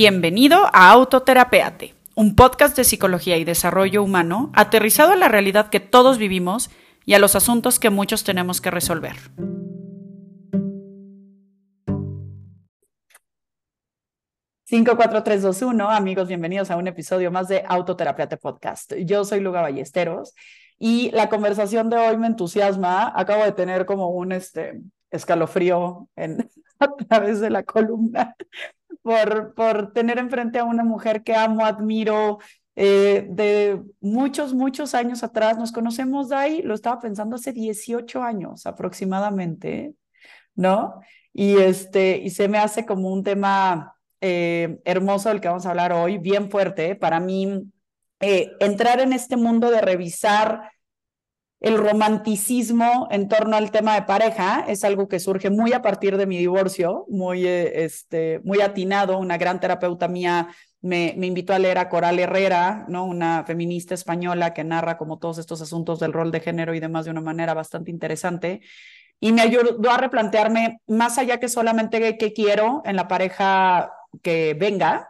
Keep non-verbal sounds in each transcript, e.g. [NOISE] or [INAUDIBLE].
Bienvenido a Autoterapeate, un podcast de psicología y desarrollo humano aterrizado a la realidad que todos vivimos y a los asuntos que muchos tenemos que resolver. Cinco, cuatro, tres, dos, uno, amigos, bienvenidos a un episodio más de Autoterapeate Podcast. Yo soy Luga Ballesteros y la conversación de hoy me entusiasma. Acabo de tener como un este, escalofrío en, [LAUGHS] a través de la columna por, por tener enfrente a una mujer que amo, admiro, eh, de muchos, muchos años atrás. Nos conocemos, Dai, lo estaba pensando hace 18 años aproximadamente, ¿no? Y, este, y se me hace como un tema eh, hermoso del que vamos a hablar hoy, bien fuerte. Para mí, eh, entrar en este mundo de revisar el romanticismo en torno al tema de pareja es algo que surge muy a partir de mi divorcio, muy, eh, este, muy atinado. Una gran terapeuta mía me, invitó a leer a Coral Herrera, ¿no? una feminista española que narra como todos estos asuntos del rol de género y demás de una manera bastante interesante. Y me ayudó a replantearme, más allá que solamente qué quiero en la pareja que venga,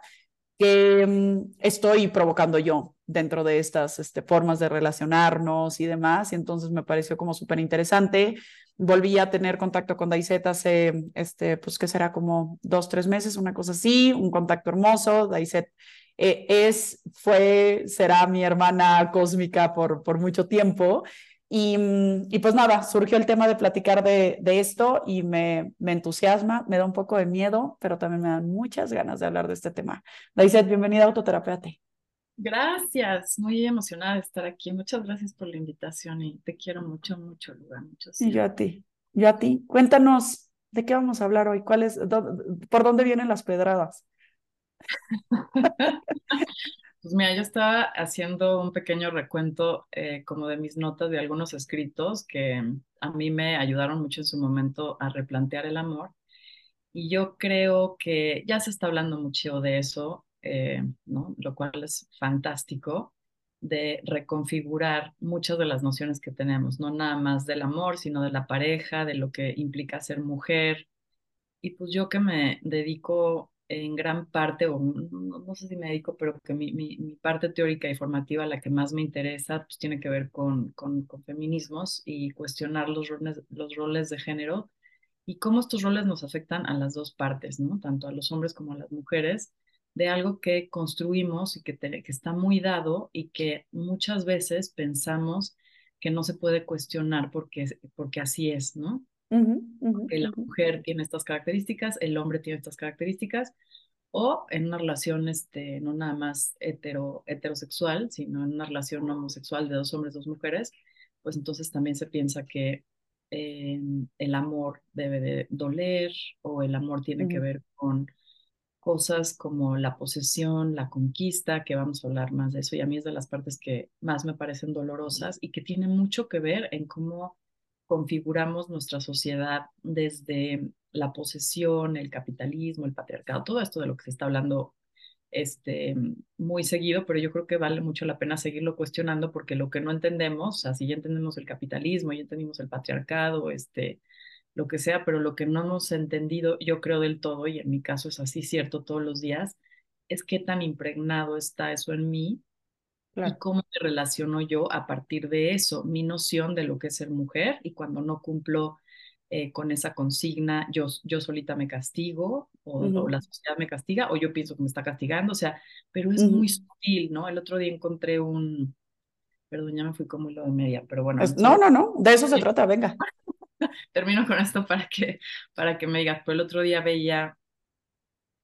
que mm, estoy provocando yo dentro de estas este, formas de relacionarnos y demás. Y entonces me pareció como súper interesante. Volví a tener contacto con Daiset hace, este, pues que será como dos, tres meses, una cosa así, un contacto hermoso. Daiset eh, es, fue, será mi hermana cósmica por, por mucho tiempo. Y, mm, y, pues nada, surgió el tema de platicar de, de esto y me, me, entusiasma, me da un poco de miedo, pero también me dan muchas ganas de hablar de este tema. Daiset, bienvenida a Autoterapeate. Gracias, muy emocionada de estar aquí. Muchas gracias por la invitación y te quiero mucho, mucho, lugar, mucho. Y yo a ti, yo a ti. Cuéntanos de qué vamos a hablar hoy, cuál es, por dónde vienen las pedradas. [LAUGHS] pues mira, yo estaba haciendo un pequeño recuento eh, como de mis notas de algunos escritos que a mí me ayudaron mucho en su momento a replantear el amor. Y yo creo que ya se está hablando mucho de eso eh, ¿no? lo cual es fantástico, de reconfigurar muchas de las nociones que tenemos, no nada más del amor, sino de la pareja, de lo que implica ser mujer. Y pues yo que me dedico en gran parte, o no, sé si me dedico, pero que mi, mi, parte teórica y formativa, la que más me interesa, pues tiene que ver con, con, con feminismos y cuestionar los roles, los roles de género y cómo estos roles nos afectan a las dos partes, ¿no? Tanto a los hombres como a las mujeres de algo que construimos y que, que está muy dado y que muchas veces pensamos que no se puede cuestionar porque, porque así es, ¿no? que la mujer tiene estas características, el hombre tiene estas características, o en una relación este, no nada más hetero, heterosexual, sino en una relación homosexual de dos hombres, dos mujeres, pues entonces también se piensa que eh, el amor debe de doler o el amor tiene que ver con cosas como la posesión, la conquista, que vamos a hablar más de eso, y a mí es de las partes que más me parecen dolorosas y que tiene mucho que ver en cómo configuramos nuestra sociedad desde la posesión, el capitalismo, el patriarcado, todo esto de lo que se está hablando este, muy seguido, pero yo creo que vale mucho la pena seguirlo cuestionando porque lo que no entendemos, o sea, si ya entendemos el capitalismo, ya entendimos el patriarcado, este, lo que sea, pero lo que no hemos entendido, yo creo del todo, y en mi caso es así cierto todos los días, es qué tan impregnado está eso en mí y cómo me relaciono yo a partir de eso, mi noción de lo que es ser mujer y cuando no cumplo eh, con esa consigna, yo, yo solita me castigo o, la sociedad me castiga o yo pienso que me está castigando, o sea, pero es muy sutil, ¿no? El otro día encontré un, perdón, ya me fui como lo de media, pero bueno. no, no, no, de eso se [LAUGHS] trata, venga. [LAUGHS] termino con esto para que, para que me digas. Pues el otro día veía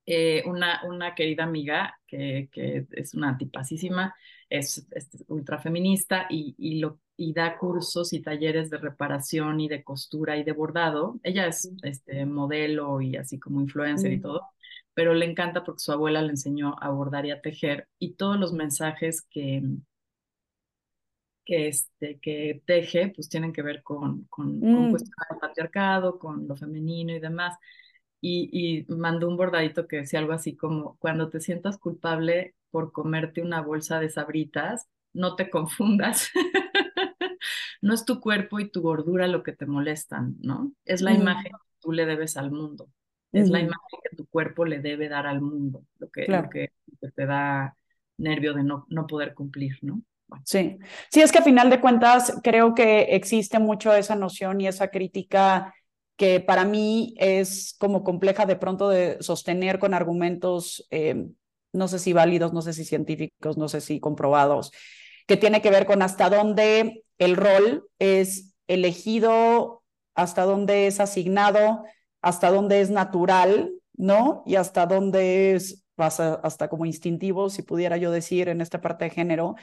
eh, una, una querida amiga que, que es una tipasísima, es, es ultra feminista y, y, lo, y da cursos y talleres de reparación y de costura y de bordado. Ella es este, modelo y así como influencer y todo, pero le encanta porque su abuela le enseñó a bordar y a tejer y todos los mensajes que, que, este, que teje, pues tienen que ver con, con, con mm. patriarcado, con lo femenino y demás. Y, y mandó un bordadito que decía algo así como, cuando te sientas culpable por comerte una bolsa de sabritas, no te [LAUGHS] confundas. no es tu cuerpo y tu gordura lo que te molestan, ¿no? Es la imagen que tú le debes al mundo. es la imagen que tu cuerpo le debe dar al mundo, lo que, lo que, te da nervio de no, no poder cumplir, ¿no? Sí, sí, es que a final de cuentas creo que existe mucho esa noción y esa crítica que para mí es como compleja de pronto de sostener con argumentos, eh, no sé si válidos, no sé si científicos, no sé si comprobados, que tiene que ver con hasta dónde el rol es elegido, hasta dónde es asignado, hasta dónde es natural, ¿no? Y hasta dónde es hasta, hasta como instintivo, si pudiera yo decir, en esta parte de género.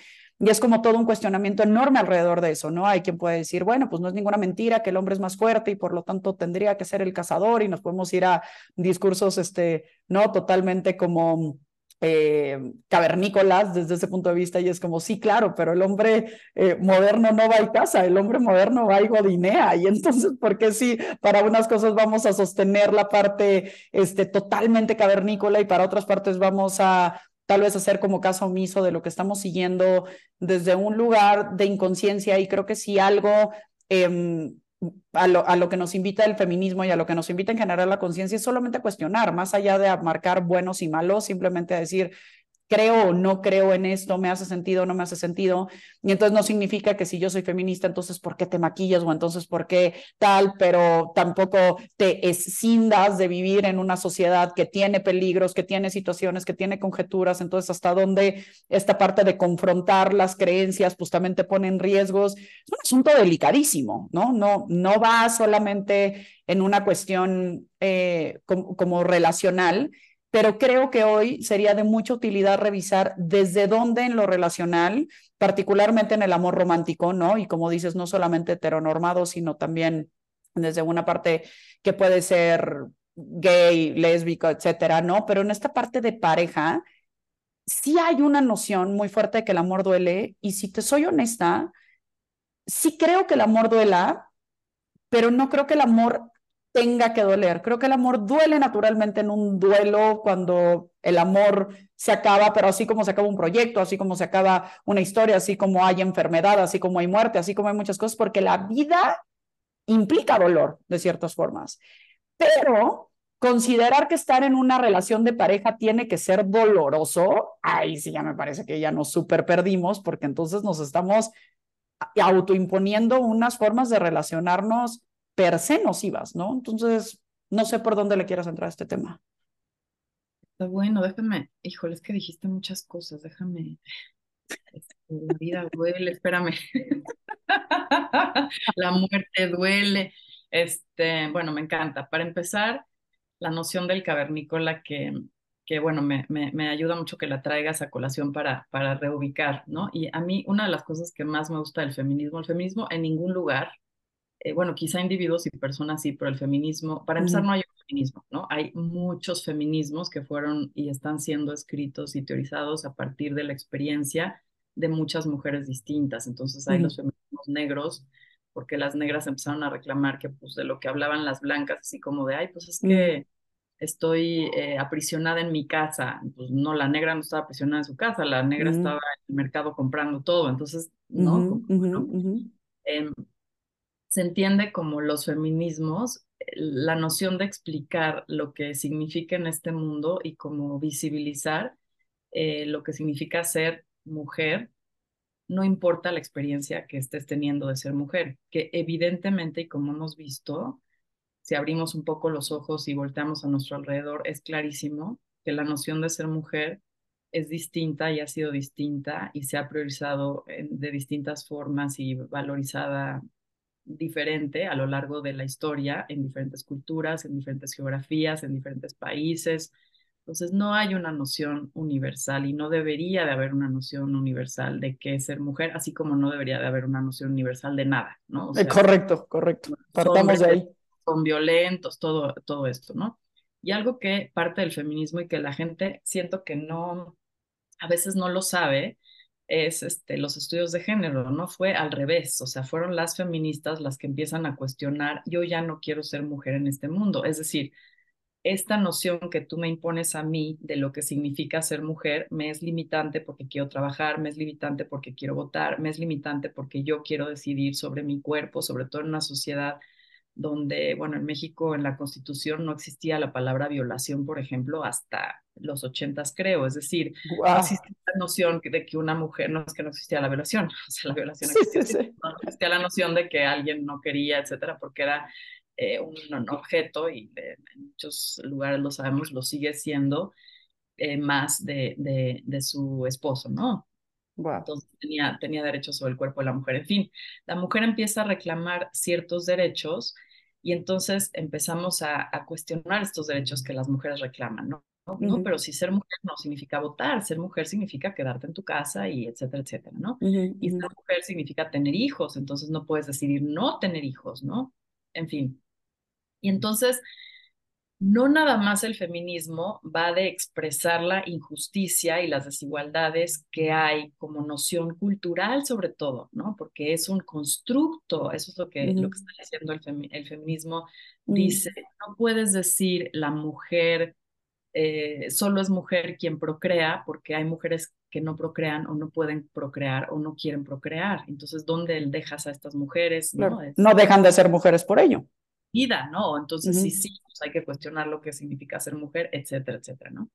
Y es como todo un cuestionamiento enorme alrededor de eso, ¿no? Hay quien puede decir, bueno, pues no es ninguna mentira que el hombre es más fuerte y por lo tanto tendría que ser el cazador y nos podemos ir a discursos, este, ¿no? Totalmente como eh, cavernícolas desde ese punto de vista y es como, sí, claro, pero el hombre eh, moderno no va a casa, el hombre moderno va a Godinea y entonces, ¿por qué si para unas cosas vamos a sostener la parte este, totalmente cavernícola y para otras partes vamos a tal vez hacer como caso omiso de lo que estamos siguiendo desde un lugar de inconsciencia. Y creo que si algo... Eh, a lo, que nos invita el feminismo y a lo que nos invita en general la conciencia es solamente cuestionar, más allá de marcar buenos y malos, simplemente decir, creo o no creo en esto, me hace sentido o no me hace sentido. Y entonces no significa que si yo soy feminista, entonces ¿por qué te maquillas o entonces por qué tal? Pero tampoco te escindas de vivir en una sociedad que tiene peligros, que tiene situaciones, que tiene conjeturas. Entonces, ¿hasta dónde esta parte de confrontar las creencias justamente pone en riesgos? Es un asunto delicadísimo, ¿no? No, no va solamente en una cuestión eh, como, como relacional, pero creo que hoy sería de mucha utilidad revisar desde dónde en lo relacional, particularmente en el amor romántico, ¿no? Y como dices, no solamente heteronormado, sino también desde una parte que puede ser gay, lésbico, etcétera, ¿no? Pero en esta parte de pareja, sí hay una noción muy fuerte de que el amor duele, y si te soy honesta, sí creo que el amor duela, pero no creo que el amor tenga que doler. Creo que el amor duele naturalmente en un duelo cuando el amor se acaba, pero así como se acaba un proyecto, así como se acaba una historia, así como hay enfermedad, así como hay muerte, así como hay muchas cosas, porque la vida implica dolor de ciertas formas. Pero considerar que estar en una relación de pareja tiene que ser doloroso, ahí sí ya me parece que ya nos super perdimos, porque entonces nos estamos autoimponiendo unas formas de relacionarnos per se nocivas, ¿no? Entonces, no sé por dónde le quieras entrar a este tema. Está bueno, déjame, híjole, es que dijiste muchas cosas, déjame. Este, la vida duele, espérame. [LAUGHS] la muerte duele. Este, bueno, me encanta. Para empezar, la noción del cavernícola que, que bueno, me, me, me, ayuda mucho que la traigas a colación para, para reubicar, ¿no? Y a mí, una de las cosas que más me gusta del feminismo, el feminismo en ningún lugar eh, bueno, quizá individuos y personas sí, pero el feminismo, para empezar, no hay un feminismo, ¿no? Hay muchos feminismos que fueron y están siendo escritos y teorizados a partir de la experiencia de muchas mujeres distintas. Entonces hay los feminismos negros, porque las negras empezaron a reclamar que, pues, de lo que hablaban las blancas, así como de, ay, pues es que estoy eh, aprisionada en mi casa. Pues no, la negra no estaba aprisionada en su casa, la negra estaba en el mercado comprando todo. Entonces, ¿no? Se entiende como los feminismos, la noción de explicar lo que significa en este mundo y como visibilizar eh, lo que significa ser mujer, no importa la experiencia que estés teniendo de ser mujer, que evidentemente, y como hemos visto, si abrimos un poco los ojos y volteamos a nuestro alrededor, es clarísimo que la noción de ser mujer es distinta y ha sido distinta y se ha priorizado de distintas formas y valorizada diferente a lo largo de la historia en diferentes culturas, en diferentes geografías, en diferentes países. Entonces no hay una noción universal y no debería de haber una noción universal de qué es ser mujer, así como no debería de haber una noción universal de nada, ¿no? Eh, correcto, correcto. Partamos de ahí. Son violentos, todo, todo esto, ¿no? Y algo que parte del feminismo y que la gente siento que no, a veces no lo sabe, es este, los estudios de género, no fue al revés, o sea, fueron las feministas las que empiezan a cuestionar, yo ya no quiero ser mujer en este mundo, es decir, esta noción que tú me impones a mí de lo que significa ser mujer me es limitante porque quiero trabajar, me es limitante porque quiero votar, me es limitante porque yo quiero decidir sobre mi cuerpo, sobre todo en una sociedad donde, bueno, en México en la Constitución no existía la palabra violación, por ejemplo, hasta los ochentas, creo. Es decir, no existía la noción de que una mujer, no es que no existía la violación, [LAUGHS] o sea, la violación existía, no existía la noción de que alguien no quería, etcétera, porque era eh, un, objeto y en muchos lugares lo sabemos, lo sigue siendo eh, más de, de, de su esposo, ¿no? Entonces tenía, tenía derechos sobre el cuerpo de la mujer. En fin, la mujer empieza a reclamar ciertos derechos y entonces empezamos a, a cuestionar estos derechos que las mujeres reclaman, ¿no? ¿no? Pero si ser mujer no significa votar, ser mujer significa quedarte en tu casa y etcétera, etcétera, ¿no? Y ser mujer significa tener hijos, entonces no puedes decidir no tener hijos, ¿no? En fin. Y entonces no nada más el feminismo va de expresar la injusticia y las desigualdades que hay como noción cultural sobre todo, ¿no? Porque es un constructo, eso es lo que, lo que está diciendo el, el feminismo, mm. dice, no puedes decir la mujer, eh, solo es mujer quien procrea, porque hay mujeres que no procrean o no pueden procrear o no quieren procrear. Entonces, ¿dónde dejas a estas mujeres? ¿no? no dejan de ser mujeres por ello vida, ¿no? Entonces sí, sí, pues hay que cuestionar lo que significa ser mujer, etcétera, etcétera, ¿no?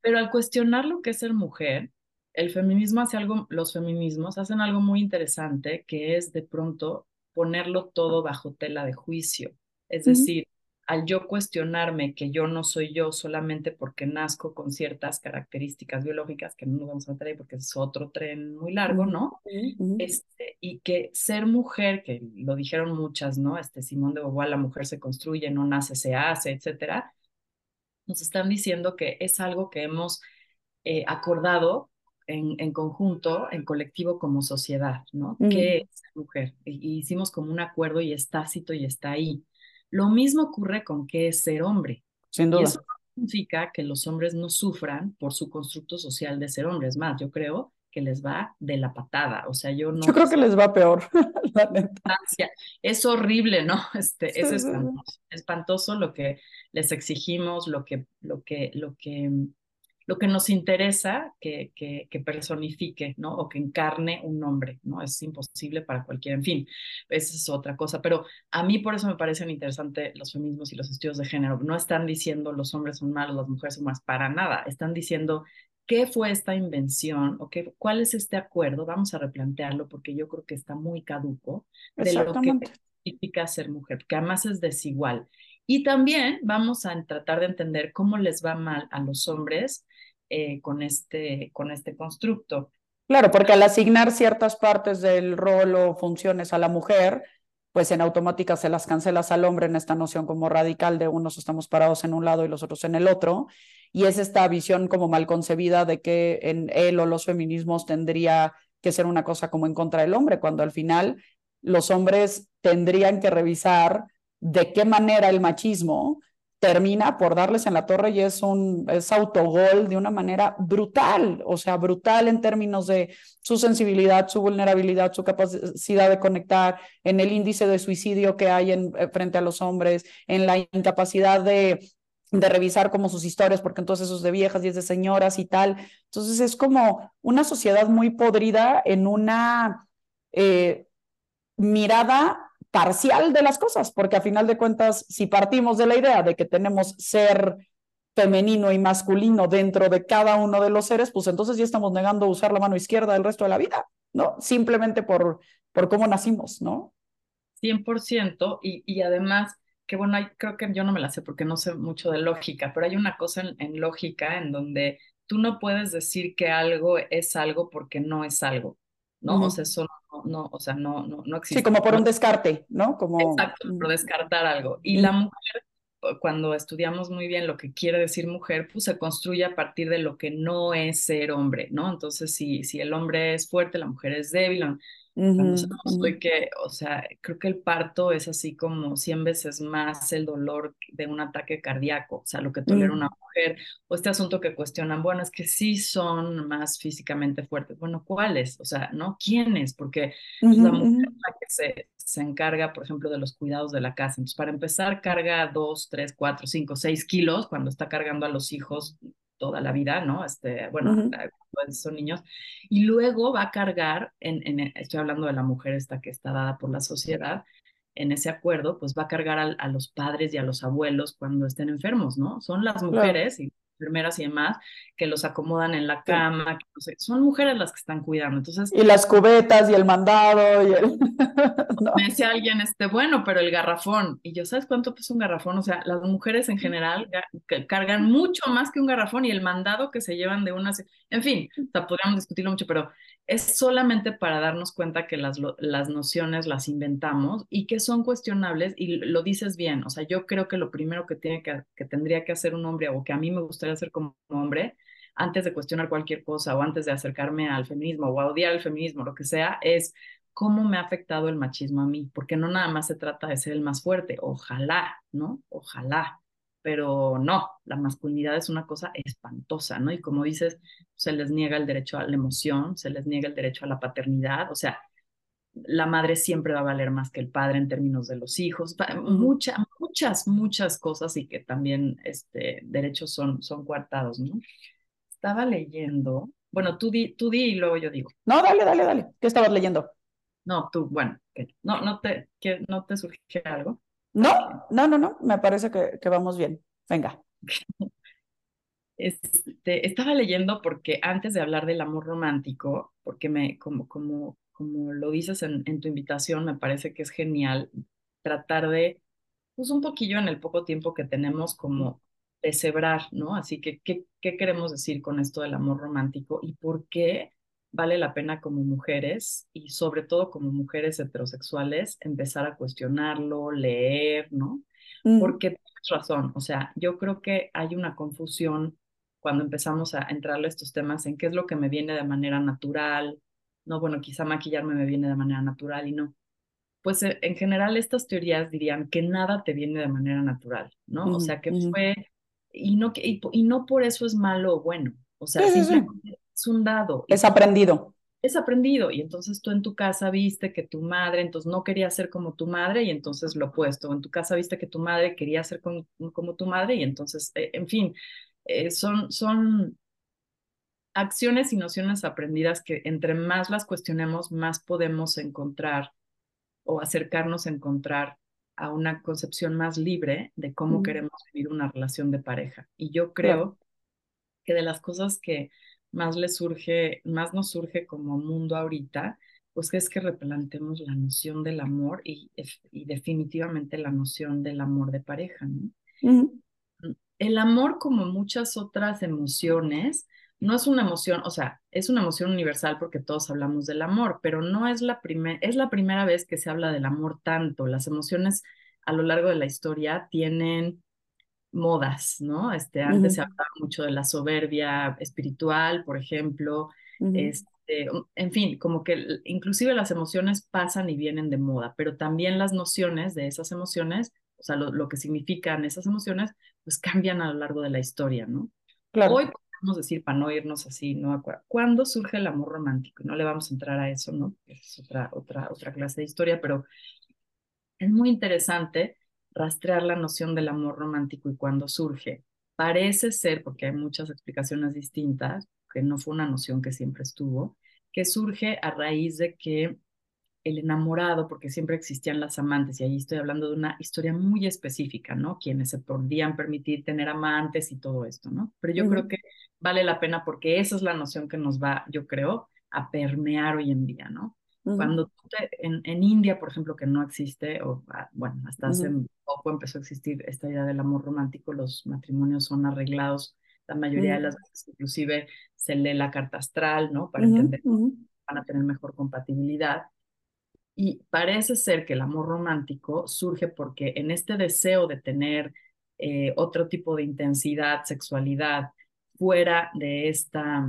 Pero al cuestionar lo que es ser mujer, el feminismo hace algo, los feminismos hacen algo muy interesante, que es de pronto ponerlo todo bajo tela de juicio. Es decir, al yo cuestionarme que yo no soy yo solamente porque nazco con ciertas características biológicas, que no nos vamos a meter ahí porque es otro tren muy largo, ¿no? Este, y que ser mujer, que lo dijeron muchas, ¿no? Este Simón de Beauvoir, la mujer se construye, no nace, se hace, etcétera. Nos están diciendo que es algo que hemos eh, acordado en, en, conjunto, en colectivo como sociedad, ¿no? Que es ser mujer. Y, hicimos como un acuerdo y es tácito y está ahí. Lo mismo ocurre con qué es ser hombre. Sin duda. Y eso significa que los hombres no sufran por su constructo social de ser hombres. Más, yo creo que les va de la patada. O sea, yo no. Yo creo que les va peor. [LAUGHS] Es horrible, ¿no? [LAUGHS] Este, es espantoso, espantoso lo que les exigimos, lo que, lo que, lo que lo que nos interesa que, que, personifique, ¿no? O que encarne un nombre, ¿no? Es imposible para cualquiera, en fin, esa es otra cosa. Pero a mí por eso me parecen interesantes los feminismos y los estudios de género. No están diciendo los hombres son malos, las mujeres son más, para nada. Están diciendo qué fue esta invención o qué, cuál es este acuerdo. Vamos a replantearlo porque yo creo que está muy caduco de lo que significa ser mujer, que además es desigual. Y también vamos a tratar de entender cómo les va mal a los hombres eh, con, este, con este constructo. Claro, porque al asignar ciertas partes del rol o funciones a la mujer, pues en automática se las cancelas al hombre en esta noción como radical de unos estamos parados en un lado y los otros en el otro. Y es esta visión como mal concebida de que en él o los feminismos tendría que ser una cosa como en contra del hombre, cuando al final los hombres tendrían que revisar de qué manera el machismo termina por darles en la torre y es un es autogol de una manera brutal, o sea, brutal en términos de su sensibilidad, su vulnerabilidad, su capacidad de conectar, en el índice de suicidio que hay en, eh, frente a los hombres, en la incapacidad de, de revisar como sus historias, porque entonces eso es de viejas y es de señoras y tal. Entonces es como una sociedad muy podrida en una eh, mirada parcial de las cosas, porque a final de cuentas, si partimos de la idea de que tenemos ser femenino y masculino dentro de cada uno de los seres, pues entonces ya estamos negando usar la mano izquierda el resto de la vida, ¿no? Simplemente por, por cómo nacimos, ¿no? 100%, y, y además, que bueno, creo que yo no me la sé porque no sé mucho de lógica, pero hay una cosa en, en lógica en donde tú no puedes decir que algo es algo porque no es algo. ¿no? O sea, no, o sea, no, no, no existe. Sí, como por un descarte, ¿no? Como... Exacto, por descartar algo. Y la mujer, cuando estudiamos muy bien lo que quiere decir mujer, pues se construye a partir de lo que no es ser hombre, ¿no? Entonces, si, si el hombre es fuerte, la mujer es débil, que, o sea, creo que el parto es así como 100 veces más el dolor de un ataque cardíaco, o sea, lo que tolera una mujer, o este asunto que cuestionan, bueno, es que sí son más físicamente fuertes, bueno, ¿cuáles? O sea, ¿no? ¿Quiénes? Porque la mujer la que se, se encarga, por ejemplo, de los cuidados de la casa, entonces para empezar carga 2, 3, 4, 5, 6 kilos cuando está cargando a los hijos toda la vida, ¿no? Este, bueno, son niños, y luego va a cargar, en, en, estoy hablando de la mujer esta que está dada por la sociedad, en ese acuerdo, pues va a cargar a, los padres y a los abuelos cuando estén enfermos, ¿no? Son las mujeres y enfermeras y demás que los acomodan en la cama, son mujeres las que están cuidando. Entonces, y las cubetas y el mandado y el... [LAUGHS] Me decía alguien, este, bueno, pero el garrafón, y yo, ¿sabes cuánto pesa un garrafón? O sea, las mujeres en general cargan mucho más que un garrafón y el mandado que se llevan de una... En fin, o sea, podríamos discutirlo mucho, pero es solamente para darnos cuenta que las, las nociones las inventamos y que son cuestionables y lo dices bien, o sea, yo creo que lo primero que, tiene que, que tendría que hacer un hombre o que a mí me gustaría hacer como hombre, antes de cuestionar cualquier cosa o antes de acercarme al feminismo o a odiar el feminismo, lo que sea, es cómo me ha afectado el machismo a mí, porque no nada más se trata de ser el más fuerte, ojalá, ¿no? Ojalá, pero no, la masculinidad es una cosa espantosa, ¿no? Y como dices, se les niega el derecho a la emoción, se les niega el derecho a la paternidad, o sea, la madre siempre va a valer más que el padre en términos de los hijos, muchas, muchas, muchas cosas y que también este, derechos son, son coartados, ¿no? Estaba leyendo, bueno, tú di, tú di y luego yo digo. No, dale, dale, dale, ¿qué estabas leyendo? No, tú, bueno, no, no te, que, no te surge algo. No, no, no, no, me parece que, vamos bien. Venga. Este, estaba leyendo porque antes de hablar del amor romántico, porque me, como, como, como lo dices en, en tu invitación, me parece que es genial tratar de, pues un poquillo en el poco tiempo que tenemos, como deshebrar, ¿no? Así que, ¿qué, ¿qué queremos decir con esto del amor romántico y por qué vale la pena como mujeres y sobre todo como mujeres heterosexuales empezar a cuestionarlo, leer, ¿no? Mm. Porque tienes razón, o sea, yo creo que hay una confusión cuando empezamos a entrarle a estos temas en qué es lo que me viene de manera natural, no, bueno, quizá maquillarme me viene de manera natural y no. Pues eh, en general estas teorías dirían que nada te viene de manera natural, ¿no? o sea, que fue, y no, y, y, no por eso es malo o bueno, o sea, simplemente es un dado. Es aprendido. Es aprendido y entonces tú en tu casa viste que tu madre entonces no quería ser como tu madre y entonces lo opuesto. En tu casa viste que tu madre quería ser como, como tu madre y entonces, eh, en fin, eh, son, son acciones y nociones aprendidas que entre más las cuestionemos, más podemos encontrar o acercarnos a encontrar a una concepción más libre de cómo queremos vivir una relación de pareja. Y yo creo que de las cosas que más le surge, más nos surge como mundo ahorita, pues es que replantemos la noción del amor y, y definitivamente la noción del amor de pareja, ¿no? El amor, como muchas otras emociones, no es una emoción, o sea, es una emoción universal porque todos hablamos del amor, pero no es la es la primera vez que se habla del amor tanto. Las emociones a lo largo de la historia tienen modas, ¿no? Este, antes se hablaba mucho de la soberbia espiritual, por ejemplo, este, en fin, como que inclusive las emociones pasan y vienen de moda, pero también las nociones de esas emociones, o sea, lo, que significan esas emociones, pues cambian a lo largo de la historia, ¿no? Claro. Hoy podemos decir, para no irnos así, ¿no? ¿Cuándo surge el amor romántico? No le vamos a entrar a eso, ¿no? Es otra, otra, otra clase de historia, pero es muy interesante rastrear la noción del amor romántico y cuándo surge. Parece ser, porque hay muchas explicaciones distintas, que no fue una noción que siempre estuvo, que surge a raíz de que el enamorado, porque siempre existían las amantes, y ahí estoy hablando de una historia muy específica, ¿no? Quienes se podían permitir tener amantes y todo esto, ¿no? Pero yo creo que vale la pena porque esa es la noción que nos va, yo creo, a permear hoy en día, ¿no? Cuando en, en, India, por ejemplo, que no existe, o ah, bueno, hasta hace poco empezó a existir esta idea del amor romántico, los matrimonios son arreglados, la mayoría de las veces inclusive se lee la carta astral, ¿no? Para entender van a tener mejor compatibilidad. Y parece ser que el amor romántico surge porque en este deseo de tener eh, otro tipo de intensidad, sexualidad, fuera de esta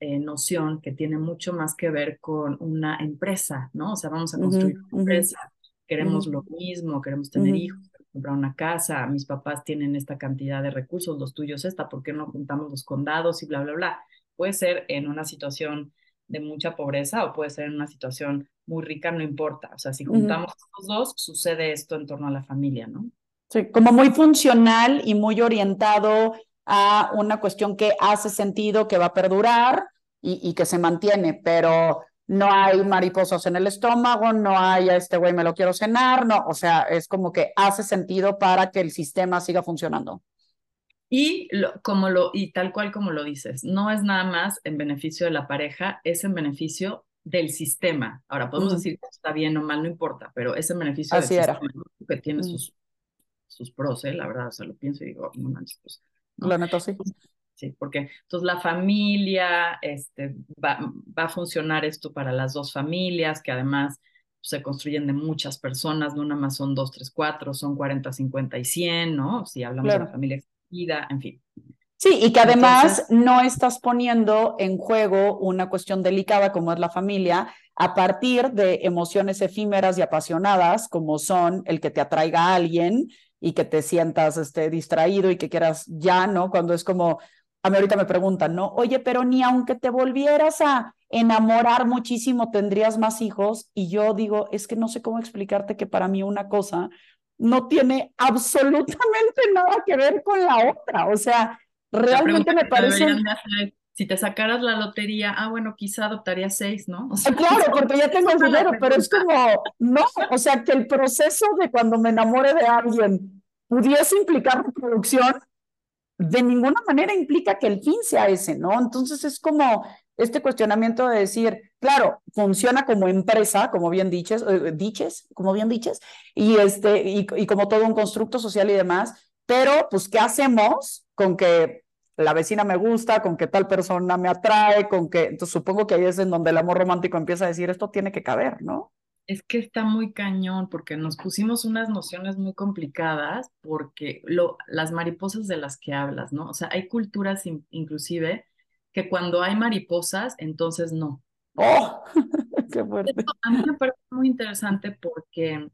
eh, noción que tiene mucho más que ver con una empresa, ¿no? O sea, vamos a construir una empresa, queremos lo mismo, queremos tener hijos, comprar una casa, mis papás tienen esta cantidad de recursos, los tuyos esta, ¿por qué no juntamos los condados y bla, bla, bla? Puede ser en una situación de mucha pobreza o puede ser en una situación muy rica, no importa. O sea, si juntamos los dos, sucede esto en torno a la familia, ¿no? Sí, como muy funcional y muy orientado a una cuestión que hace sentido, que va a perdurar y, que se mantiene, pero no hay mariposas en el estómago, no hay a este güey me lo quiero cenar, no, o sea, es como que hace sentido para que el sistema siga funcionando. Y como lo y tal cual como lo dices, no es nada más en beneficio de la pareja, es en beneficio del sistema. Ahora podemos decir que está bien o mal, no importa, pero es en beneficio del sistema que tiene sus sus pros, ¿eh? la verdad, o sea, lo pienso y digo, no manches, pues. La neta sí. Sí, porque entonces la familia, este, va, va a funcionar esto para las dos familias, que además se construyen de muchas personas, no nada más son dos, tres, cuatro, son 40, 50 y 100, ¿no? Si hablamos de la familia extendida, en fin. Sí, y que además no estás poniendo en juego una cuestión delicada como es la familia a partir de emociones efímeras y apasionadas como son el que te atraiga a alguien y que te sientas este, distraído y que quieras ya, ¿no? Cuando es como, a mí ahorita me preguntan, ¿no? Oye, pero ni aunque te volvieras a enamorar muchísimo tendrías más hijos. Y yo digo, es que no sé cómo explicarte que para mí una cosa no tiene absolutamente [LAUGHS] nada que ver con la otra. O sea, realmente me parece... Si te sacaras la lotería, ah, bueno, quizá adoptaría seis, ¿no? O sea, claro, [LAUGHS] porque ya tengo el dinero, pero es como, no, o sea, que el proceso de cuando me enamore de alguien pudiese implicar reproducción, de ninguna manera implica que el fin sea ese, ¿no? Entonces es como este cuestionamiento de decir, claro, funciona como empresa, como bien diches, eh, diches, como bien diches, y, este, y, y como todo un constructo social y demás, pero pues, ¿qué hacemos con que la vecina me gusta, con que tal persona me atrae, con que, entonces supongo que ahí es en donde el amor romántico empieza a decir, esto tiene que caber, ¿no? Es que está muy cañón porque nos pusimos unas nociones muy complicadas porque lo, las mariposas de las que hablas, ¿no? O sea, hay culturas inclusive que cuando hay mariposas, entonces no. ¡Oh! [LAUGHS] ¡Qué fuerte! a mí me parece muy interesante porque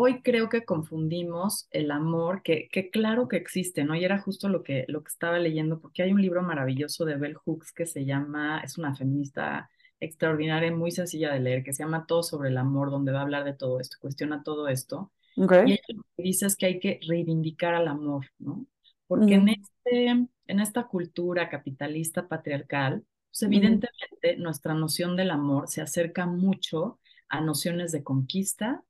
hoy creo que confundimos el amor, que, que claro que existe, ¿no? Y era justo lo que, lo que estaba leyendo, porque hay un libro maravilloso de Bell Hooks que se llama, es una feminista extraordinaria, muy sencilla de leer, que se llama Todo sobre el amor, donde va a hablar de todo esto, cuestiona todo esto. Y ella lo que dice es que hay que reivindicar al amor, ¿no? Porque en, este, en esta cultura capitalista patriarcal, pues evidentemente nuestra noción del amor se acerca mucho a nociones de conquista,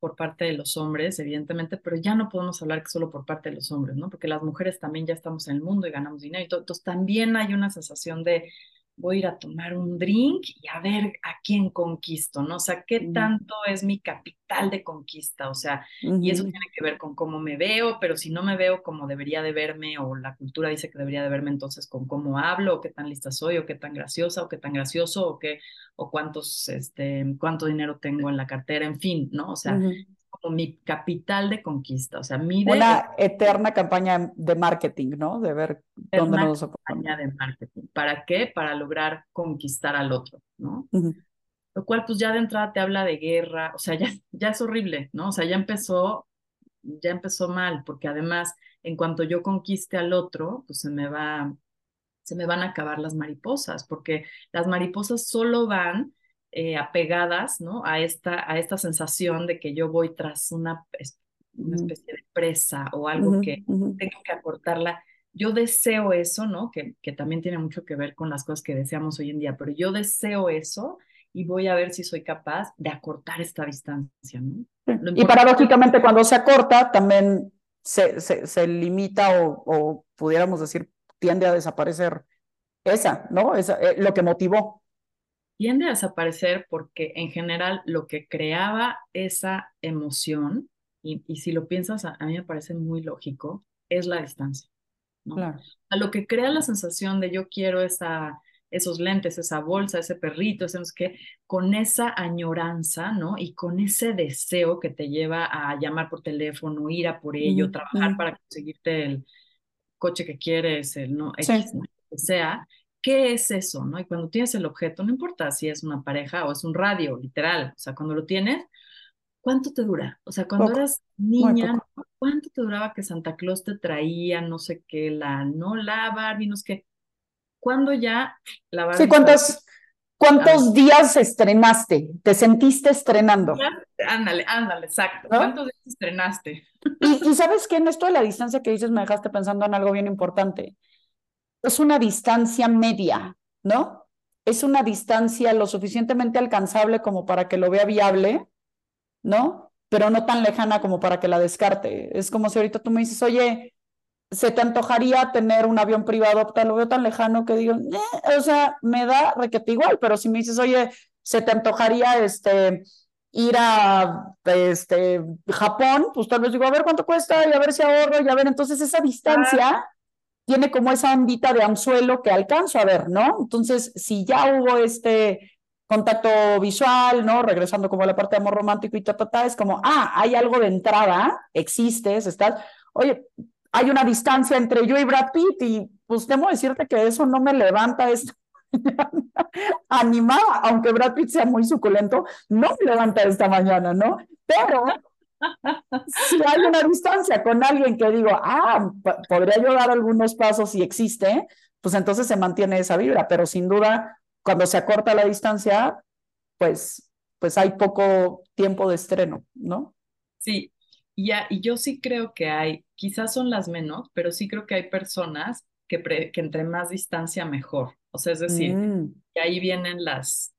por parte de los hombres, evidentemente, pero ya no podemos hablar que solo por parte de los hombres, ¿no? Porque las mujeres también ya estamos en el mundo y ganamos dinero y todo. Entonces también hay una sensación de voy a ir a tomar un drink y a ver a quién conquisto, ¿no? O sea, qué tanto es mi capital de conquista, o sea, y eso tiene que ver con cómo me veo, pero si no me veo como debería de verme, o la cultura dice que debería de verme entonces con cómo hablo, o qué tan lista soy, o qué tan graciosa, o qué tan gracioso, o qué, o cuántos, este, cuánto dinero tengo en la cartera, en fin, ¿no? O sea, como mi capital de conquista, o sea, mi Una eterna campaña de marketing, ¿no? De ver dónde nos campaña de marketing. ¿Para qué? Para lograr conquistar al otro, ¿no? Lo cual, pues ya de entrada te habla de guerra, o sea, [LAUGHS] ya, ya es horrible, ¿no? O sea, ya empezó, ya empezó mal, porque además, en cuanto yo conquiste al otro, pues se me va, se me van a acabar las mariposas, porque las mariposas solo van eh, apegadas ¿no? a, esta, a esta sensación de que yo voy tras una, una especie de presa o algo que tengo que acortarla. Yo deseo eso, ¿no? Que, que también tiene mucho que ver con las cosas que deseamos hoy en día, pero yo deseo eso y voy a ver si soy capaz de acortar esta distancia. ¿no? Y paradójicamente cuando se acorta también se, se, se limita o, o, pudiéramos decir tiende a desaparecer esa, ¿no? Esa, eh, lo que motivó tiende a desaparecer porque en general lo que creaba esa emoción, y, y si lo piensas, a, mí me parece muy lógico, es la distancia. ¿no? Claro. A lo que crea la sensación de yo quiero esa, esos lentes, esa bolsa, ese perrito, ese, que con esa añoranza, ¿no? Y con ese deseo que te lleva a llamar por teléfono, ir a por ello, trabajar para conseguirte el coche que quieres, el no, X, que sea, ¿qué es eso? ¿no? Y cuando tienes el objeto, no importa si es una pareja o es un radio, literal, o sea, cuando lo tienes, ¿cuánto te dura? O sea, cuando eras niña, ¿cuánto te duraba que Santa Claus te traía, no sé qué, la, no la Barbie, no sé qué? ¿Cuándo ya la Barbie? Sí, ¿cuántos, ¿cuántos días estrenaste? ¿Te sentiste estrenando? Ándale, ándale, exacto. ¿Cuántos días estrenaste? Y, y sabes que en esto de la distancia que dices me dejaste pensando en algo bien importante es una distancia media, ¿no? Es una distancia lo suficientemente alcanzable como para que lo vea viable, ¿no? Pero no tan lejana como para que la descarte. Es como si ahorita tú me dices, oye, ¿se te antojaría tener un avión privado? Lo veo tan lejano que digo, eh", o sea, me da requete igual, pero si me dices, oye, ¿se te antojaría este ir a este, Japón, pues tal vez digo, a ver cuánto cuesta y a ver si ahorro y a ver, entonces esa distancia tiene como esa ondita de anzuelo que alcanzo a ver, ¿no? Entonces, si ya hubo este contacto visual, ¿no? Regresando como a la parte de amor romántico y ta, ta, ta, es como, ah, hay algo de entrada, existes, estás, oye, hay una distancia entre yo y Brad Pitt y pues temo decirte que eso no me levanta esto [LAUGHS] animada, aunque Brad Pitt sea muy suculento, no me levanta esta mañana, ¿no? Pero si hay una distancia con alguien que digo, ah, podría yo dar algunos pasos si existe, pues entonces se mantiene esa vibra, pero sin duda, cuando se acorta la distancia, pues, pues hay poco tiempo de estreno, ¿no? Sí, ya, y yo sí creo que hay, quizás son las menos, pero sí creo que hay personas que, que entre más distancia mejor. O sea, es decir, mm. que ahí vienen las,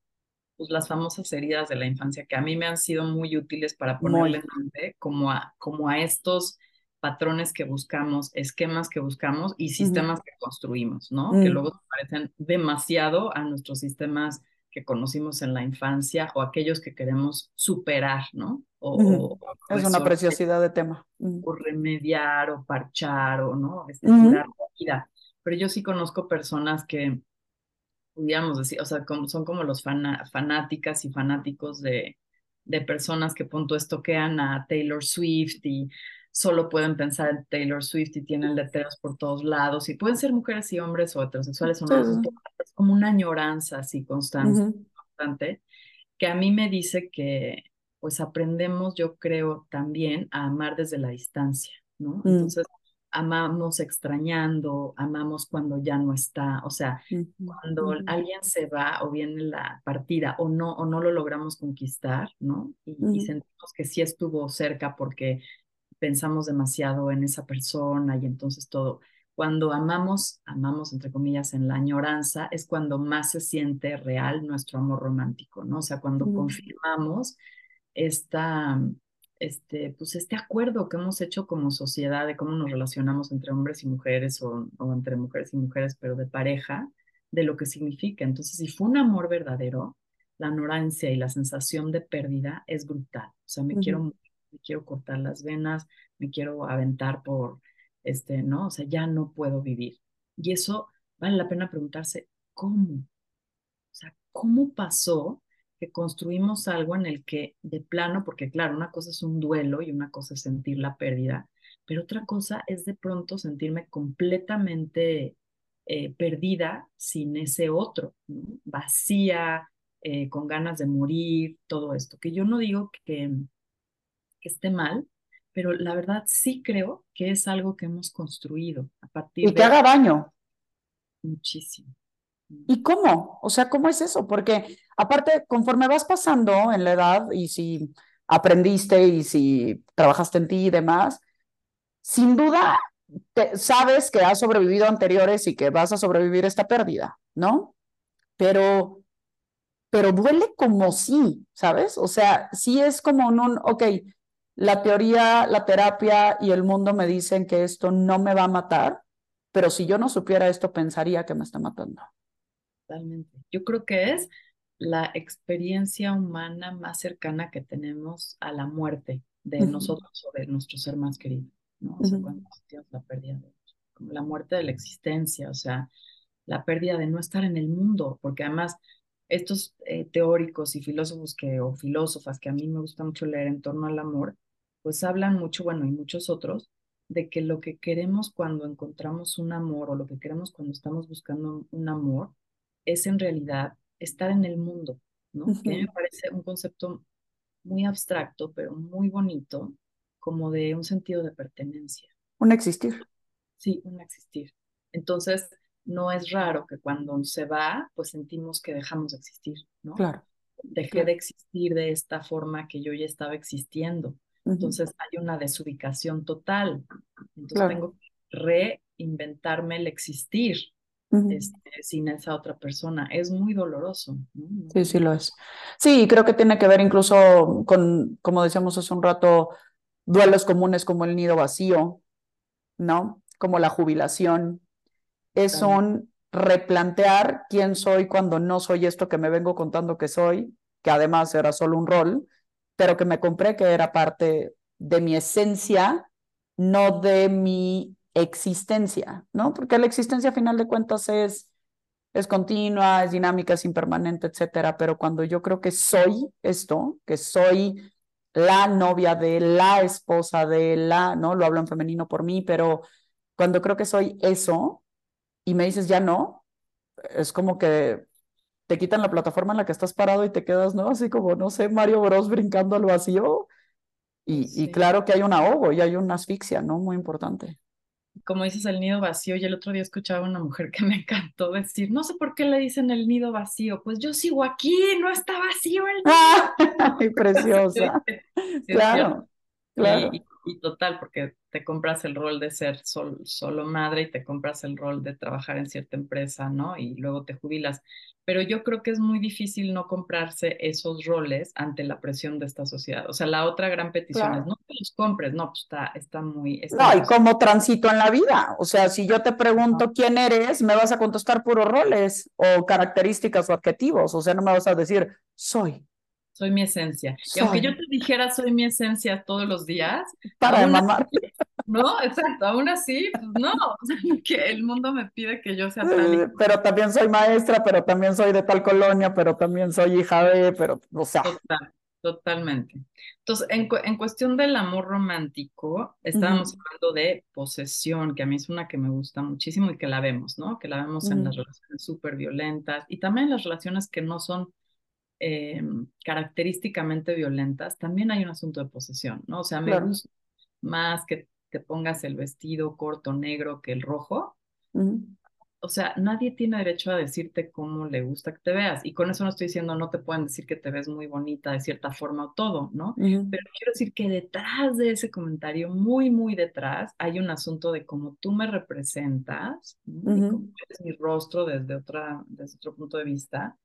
pues, las famosas heridas de la infancia que a mí me han sido muy útiles para ponerle nombre como a, como a estos patrones que buscamos, esquemas que buscamos y sistemas que construimos, ¿no? Que mm. luego parecen demasiado a nuestros sistemas que conocimos en la infancia o aquellos que queremos superar, ¿no? O, es una preciosidad de tema. O remediar o parchar o, ¿no? Este, cuidar la vida. Pero yo sí conozco personas que pudiéramos decir, o sea, como, son como los fanáticas y fanáticos de, de personas que punto estoquean a Taylor Swift y solo pueden pensar en Taylor Swift y tienen letreros por todos lados y pueden ser mujeres y hombres o heterosexuales o no, es como una añoranza así constante, constante, que a mí me dice que pues aprendemos, yo creo, también a amar desde la distancia, ¿no? Mm. Entonces, amamos extrañando, amamos cuando ya no está, o sea, cuando alguien se va o viene la partida o no, o no lo logramos conquistar, ¿no? Y, sentimos que sí estuvo cerca porque pensamos demasiado en esa persona y entonces todo. Cuando amamos, amamos entre comillas en la añoranza, es cuando más se siente real nuestro amor romántico, ¿no? O sea, cuando confirmamos esta este, pues este acuerdo que hemos hecho como sociedad de cómo nos relacionamos entre hombres y mujeres o, entre mujeres y mujeres, pero de pareja, de lo que significa. Entonces, si fue un amor verdadero, la ignorancia y la sensación de pérdida es brutal. O sea, me quiero me quiero cortar las venas, me quiero aventar por, este, ¿no? O sea, ya no puedo vivir. Y eso vale la pena preguntarse, ¿cómo? O sea, ¿cómo pasó que construimos algo en el que de plano, porque claro, una cosa es un duelo y una cosa es sentir la pérdida, pero otra cosa es de pronto sentirme completamente eh, perdida sin ese otro, vacía, eh, con ganas de morir, todo esto, que yo no digo que, que esté mal, pero la verdad sí creo que es algo que hemos construido a partir y que haga daño. Muchísimo. ¿Y cómo? O sea, ¿cómo es eso? Porque aparte, conforme vas pasando en la edad y si aprendiste y si trabajaste en ti y demás, sin duda sabes que has sobrevivido anteriores y que vas a sobrevivir esta pérdida, ¿no? Pero, pero duele como sí, ¿sabes? O sea, sí es como un, ok, la teoría, la terapia y el mundo me dicen que esto no me va a matar, pero si yo no supiera esto, pensaría que me está matando totalmente. Yo creo que es la experiencia humana más cercana que tenemos a la muerte de nosotros o de nuestro ser más querido, ¿no? O sea, cuando sentimos la pérdida de como la muerte de la existencia, o sea, la pérdida de no estar en el mundo, porque además estos eh, teóricos y filósofos que, o filósofas que a mí me gusta mucho leer en torno al amor, pues hablan mucho, bueno, y muchos otros, de que lo que queremos cuando encontramos un amor o lo que queremos cuando estamos buscando un amor es en realidad estar en el mundo, ¿no? Que me parece un concepto muy abstracto, pero muy bonito, como de un sentido de pertenencia. Un existir. Sí, un existir. Entonces, no es raro que cuando se va, pues sentimos que dejamos de existir, ¿no? Claro. Dejé de existir de esta forma que yo ya estaba existiendo. Entonces hay una desubicación total. Entonces tengo que reinventarme el existir, este, sin esa otra persona. Es muy doloroso. Sí, sí lo es. Sí, creo que tiene que ver incluso con, como decíamos hace un rato, duelos comunes como el nido vacío, ¿no? Como la jubilación. Es un replantear quién soy cuando no soy esto que me vengo contando que soy, que además era solo un rol, pero que me compré que era parte de mi esencia, no de mi existencia, ¿no? Porque la existencia a final de cuentas es, es continua, es dinámica, es impermanente, etcétera, pero cuando yo creo que soy esto, que soy la novia de la esposa de la, ¿no? Lo hablo en femenino por mí, pero cuando creo que soy eso y me dices ya no, es como que te quitan la plataforma en la que estás parado y te quedas, ¿no? Así como, no sé, Mario Bros brincando al vacío. Y, y claro que hay un ahogo y hay una asfixia, ¿no? Muy importante como dices, el nido vacío. Y el otro día escuchaba a una mujer que me encantó decir, no sé por qué le dicen el nido vacío. Pues yo sigo aquí, no está vacío el nido. [LAUGHS] ¡Ay, [LAUGHS] preciosa! claro, claro. Y, total, porque te compras el rol de ser solo madre y te compras el rol de trabajar en cierta empresa, ¿no? Y luego te jubilas pero yo creo que es muy difícil no comprarse esos roles ante la presión de esta sociedad. O sea, la otra gran petición es no te los compres, no, pues está, está muy... no, y cómo transito en la vida. O sea, si yo te pregunto quién eres, me vas a contestar puros roles o características o adjetivos. O sea, no me vas a decir soy. Soy mi esencia. Y aunque yo te dijera soy mi esencia todos los días. Para mamar. No, exacto, aún así, pues no, [LAUGHS] que el mundo me pide que yo sea tal. Pero también soy maestra, pero también soy de tal colonia, pero también soy hija de, pero, o sea. totalmente. Entonces, en, en, cuestión del amor romántico, estábamos hablando de posesión, que a mí es una que me gusta muchísimo y que la vemos, ¿no? Que la vemos en las relaciones súper violentas y también en las relaciones que no son eh, característicamente violentas, también hay un asunto de posesión, ¿no? O sea, me gusta más que te pongas el vestido corto negro que el rojo. O sea, nadie tiene derecho a decirte cómo le gusta que te veas. Y con eso no estoy diciendo, no te pueden decir que te ves muy bonita de cierta forma o todo, ¿no? Pero quiero decir que detrás de ese comentario, muy, muy detrás, hay un asunto de cómo tú me representas, cómo es mi rostro desde, otra, desde otro punto de vista.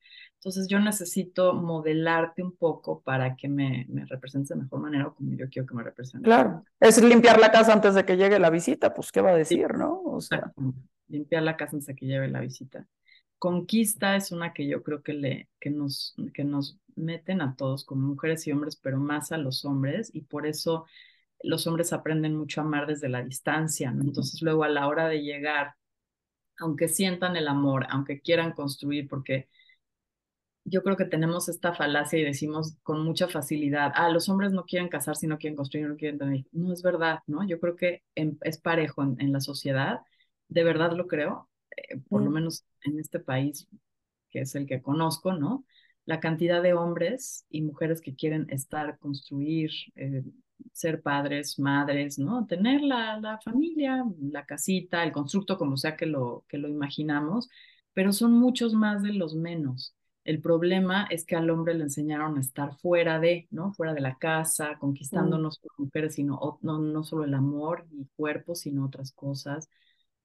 Entonces yo necesito modelarte un poco para que me, me representes de mejor manera o como yo quiero que me represente. Claro, es limpiar la casa antes de que llegue la visita, pues qué va a decir, ¿no? O sea, limpiar la casa antes de que llegue la visita. Conquista es una que yo creo que, le, que, nos, que nos meten a todos como mujeres y hombres, pero más a los hombres y por eso los hombres aprenden mucho a amar desde la distancia. Entonces luego a la hora de llegar, aunque sientan el amor, aunque quieran construir, porque yo creo que tenemos esta falacia y decimos con mucha facilidad, ah, los hombres no quieren casarse, no quieren construir, no quieren tener. No es verdad, ¿no? Yo creo que es parejo en, la sociedad, de verdad lo creo, eh, por lo mm. menos en este país, que es el que conozco, ¿no? La cantidad de hombres y mujeres que quieren estar, construir, eh, ser padres, madres, ¿no? Tener la, la familia, la casita, el constructo, como sea que lo, que lo imaginamos, pero son muchos más de los menos. El problema es que al hombre le enseñaron a estar fuera de, ¿no? Fuera de la casa, conquistando no solo mujeres, sino no, no solo el amor y cuerpo, sino otras cosas,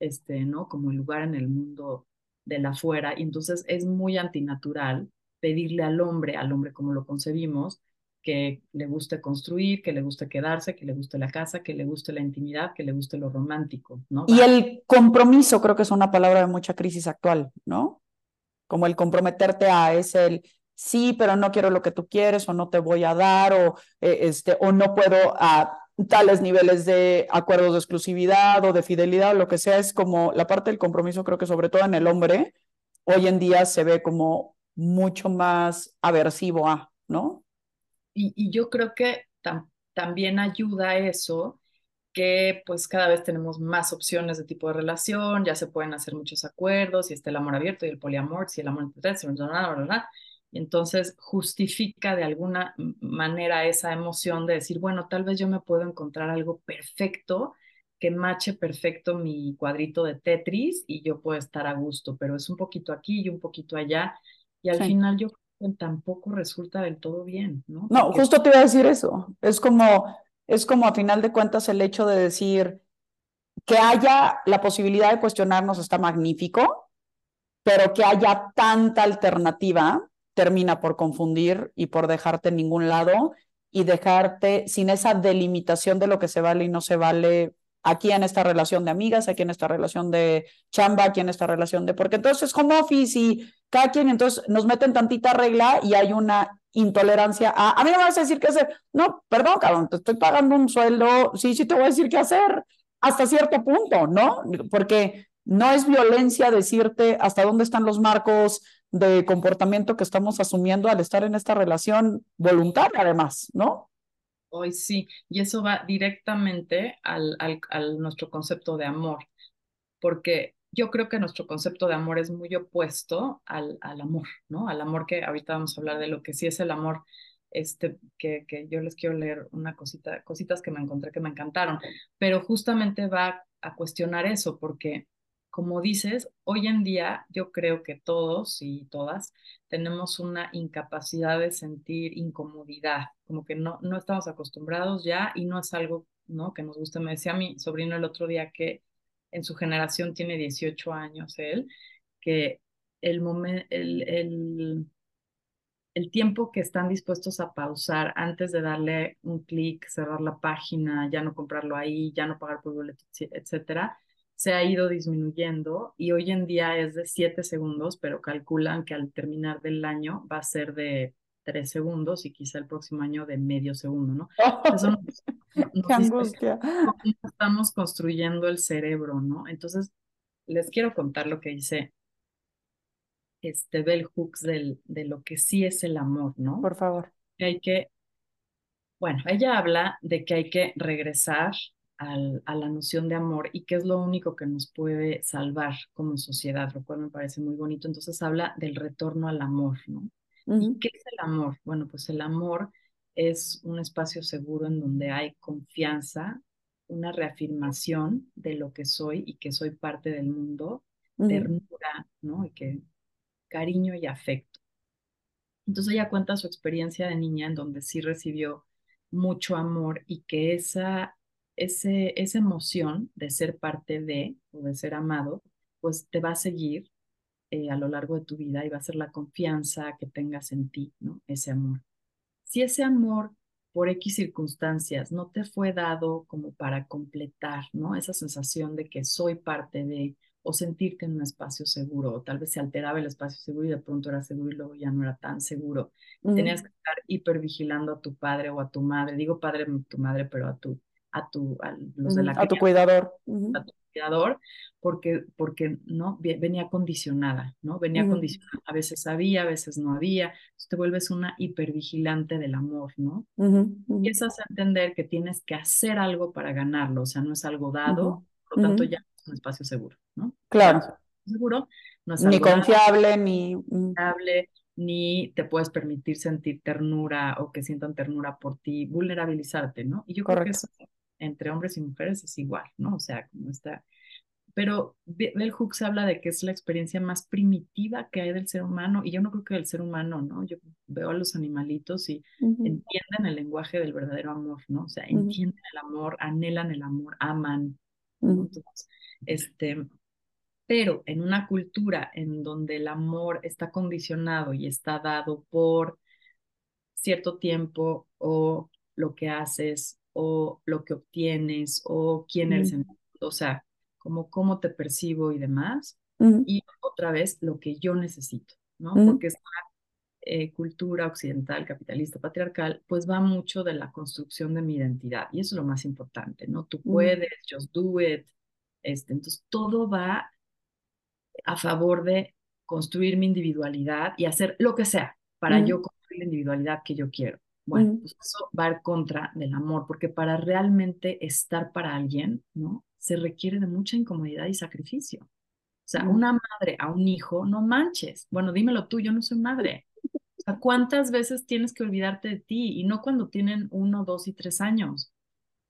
este, ¿no? Como el lugar en el mundo de la fuera. Y entonces es muy antinatural pedirle al hombre, al hombre como lo concebimos, que le guste construir, que le guste quedarse, que le guste la casa, que le guste la intimidad, que le guste lo romántico, ¿no? Y el compromiso creo que es una palabra de mucha crisis actual, ¿no? como el comprometerte a es el sí, pero no quiero lo que tú quieres o no te voy a dar o, eh, este, o no puedo a tales niveles de acuerdos de exclusividad o de fidelidad o lo que sea, es como la parte del compromiso, creo que sobre todo en el hombre, hoy en día se ve como mucho más aversivo a, ¿no? Y, yo creo que también ayuda eso que pues cada vez tenemos más opciones de tipo de relación, ya se pueden hacer muchos acuerdos, y está el amor abierto y el poliamor, si el amor ¿verdad? Y entonces justifica de alguna manera esa emoción de decir, bueno, tal vez yo me puedo encontrar algo perfecto que mache perfecto mi cuadrito de Tetris y yo puedo estar a gusto, pero es un poquito aquí y un poquito allá, y al final yo tampoco resulta del todo bien, ¿no? No, justo te iba a decir eso, es como es como a final de cuentas el hecho de decir que haya la posibilidad de cuestionarnos está magnífico, pero que haya tanta alternativa termina por confundir y por dejarte en ningún lado y dejarte sin esa delimitación de lo que se vale y no se vale aquí en esta relación de amigas, aquí en esta relación de chamba, aquí en esta relación de... Porque entonces es home office y cada quien entonces nos meten tantita regla y hay una intolerancia a... A mí no me vas a decir qué hacer. No, perdón, cabrón, te estoy pagando un sueldo, sí, sí te voy a decir qué hacer hasta cierto punto, ¿no? Porque no es violencia decirte hasta dónde están los marcos de comportamiento que estamos asumiendo al estar en esta relación voluntaria, además, ¿no? Hoy sí, y eso va directamente al, al, nuestro concepto de amor, porque yo creo que nuestro concepto de amor es muy opuesto al, al amor, ¿no? Al amor que ahorita vamos a hablar de lo que sí es el amor, este, que, que yo les quiero leer una cosita, cositas que me encontré que me encantaron, pero justamente va a cuestionar eso, porque como dices, hoy en día yo creo que todos y todas tenemos una incapacidad de sentir incomodidad, como que no, no estamos acostumbrados ya y no es algo ¿no? que nos guste. Me decía mi sobrino el otro día que en su generación tiene 18 años él, que el, momento, el, el, el tiempo que están dispuestos a pausar antes de darle un clic, cerrar la página, ya no comprarlo ahí, ya no pagar por boleto, etcétera, se ha ido disminuyendo y hoy en día es de 7 segundos, pero calculan que al terminar del año va a ser de 3 segundos y quizá el próximo año de medio segundo, ¿no? [LAUGHS] Eso nos, nos ¡Qué angustia! Cómo estamos construyendo el cerebro, ¿no? Entonces, les quiero contar lo que dice este Bell Hooks del, de lo que sí es el amor, ¿no? Por favor. Que hay que, bueno, ella habla de que hay que regresar al, a la noción de amor y que es lo único que nos puede salvar como sociedad, lo cual me parece muy bonito. Entonces habla del retorno al amor, ¿no? Uh -huh. ¿Y qué es el amor? Bueno, pues el amor es un espacio seguro en donde hay confianza, una reafirmación de lo que soy y que soy parte del mundo, uh -huh. ternura, ¿no? Y que cariño y afecto. Entonces ella cuenta su experiencia de niña en donde sí recibió mucho amor y que esa ese, esa emoción de ser parte de o de ser amado, pues te va a seguir eh, a lo largo de tu vida y va a ser la confianza que tengas en ti, ¿no? Ese amor. Si ese amor por X circunstancias no te fue dado como para completar, ¿no? Esa sensación de que soy parte de, o sentirte en un espacio seguro, o tal vez se alteraba el espacio seguro y de pronto era seguro y luego ya no era tan seguro. Tenías que estar hipervigilando a tu padre o a tu madre, digo padre, tu madre, pero a tu a tu a los de la a tu cuidador a tu cuidador porque porque no venía condicionada no venía uh -huh. condicionada a veces había a veces no había Entonces te vuelves una hipervigilante del amor no uh -huh. empiezas a entender que tienes que hacer algo para ganarlo o sea no es algo dado por lo tanto ya es un espacio seguro no claro seguro no es ni confiable dado, ni confiable ni te puedes permitir sentir ternura o que sientan ternura por ti, vulnerabilizarte, ¿no? Y yo Correcto. creo que eso entre hombres y mujeres es igual, ¿no? O sea, como está. Pero Bell Hooks habla de que es la experiencia más primitiva que hay del ser humano, y yo no creo que del ser humano, ¿no? Yo veo a los animalitos y uh -huh. entienden el lenguaje del verdadero amor, ¿no? O sea, uh -huh. entienden el amor, anhelan el amor, aman. Entonces, este, pero en una cultura en donde el amor está condicionado y está dado por cierto tiempo o lo que haces o lo que obtienes o quién eres, en, o sea, como cómo te percibo y demás. Uh -huh. Y otra vez lo que yo necesito, ¿no? Uh -huh. Porque esta eh, cultura occidental, capitalista, patriarcal, pues va mucho de la construcción de mi identidad y eso es lo más importante, ¿no? Tú puedes, uh -huh. just do it. Este, entonces todo va a favor de construir mi individualidad y hacer lo que sea para yo construir la individualidad que yo quiero. Bueno, pues eso va en contra del amor, porque para realmente estar para alguien, ¿no? Se requiere de mucha incomodidad y sacrificio. O sea, una madre a un hijo, no manches. Bueno, dímelo tú, yo no soy madre. O sea, ¿cuántas veces tienes que olvidarte de ti? Y no cuando tienen uno, dos y tres años.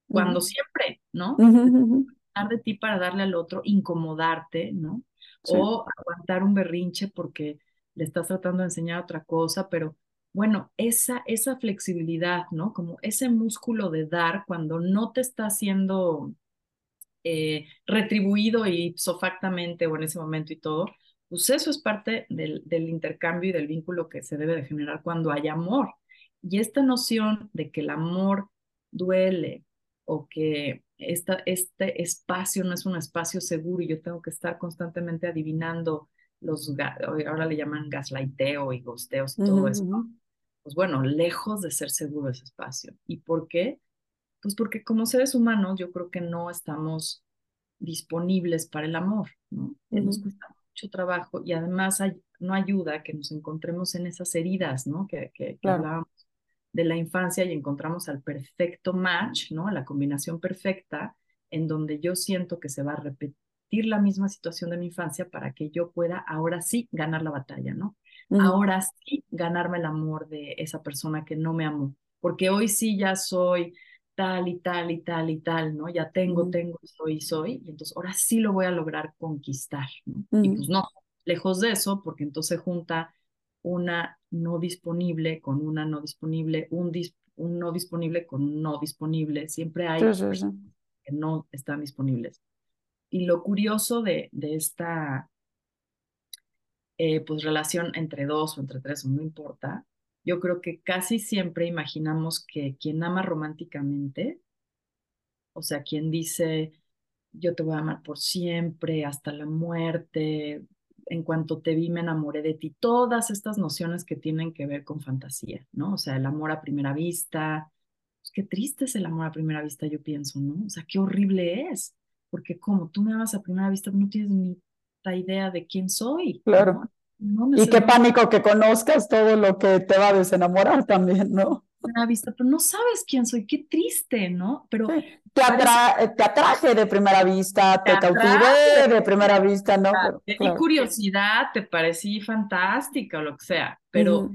Cuando mm. siempre, ¿no? Mm -hmm. de ti para darle al otro, incomodarte, ¿no? Sí. O aguantar un berrinche porque le estás tratando de enseñar otra cosa, pero bueno, esa, esa flexibilidad, ¿no? Como ese músculo de dar cuando no te está siendo eh, retribuido ipso factamente o en ese momento y todo, pues eso es parte del, del intercambio y del vínculo que se debe de generar cuando hay amor. Y esta noción de que el amor duele o que esta, este espacio no es un espacio seguro y yo tengo que estar constantemente adivinando los, ahora le llaman gaslighteo y gosteos y todo eso. Pues bueno, lejos de ser seguro ese espacio. ¿Y por qué? Pues porque como seres humanos yo creo que no estamos disponibles para el amor, ¿no? Nos cuesta mucho trabajo y además no ayuda que nos encontremos en esas heridas, ¿no? Que, que, hablábamos de la infancia y encontramos al perfecto match, ¿no? La combinación perfecta en donde yo siento que se va a repetir la misma situación de mi infancia para que yo pueda ahora sí ganar la batalla, ¿no? Ahora sí ganarme el amor de esa persona que no me amó, porque hoy sí ya soy tal y tal y tal y tal, ¿no? Ya tengo, tengo, soy, soy, y entonces ahora sí lo voy a lograr conquistar, ¿no? Y pues no, lejos de eso, porque entonces junta una no disponible con una no disponible, un, un no disponible con un no disponible. Siempre hay que no están disponibles. Y lo curioso de, de esta eh, pues relación entre dos o entre tres, o no importa, yo creo que casi siempre imaginamos que quien ama románticamente, o sea, quien dice, yo te voy a amar por siempre, hasta la muerte, en cuanto te vi me enamoré de ti, todas estas nociones que tienen que ver con fantasía, ¿no? O sea, el amor a primera vista, pues, qué triste es el amor a primera vista, yo pienso, ¿no? O sea, qué horrible es, porque como tú me amas a primera vista, no tienes ni idea de quién soy. Claro. y qué pánico que conozcas todo lo que te va a desenamorar también, ¿no? primera vista, pero no sabes quién soy, qué triste, ¿no? Pero te, atraje de primera vista, te, cautivé de primera vista, ¿no? Y curiosidad, te parecí fantástica o lo que sea, pero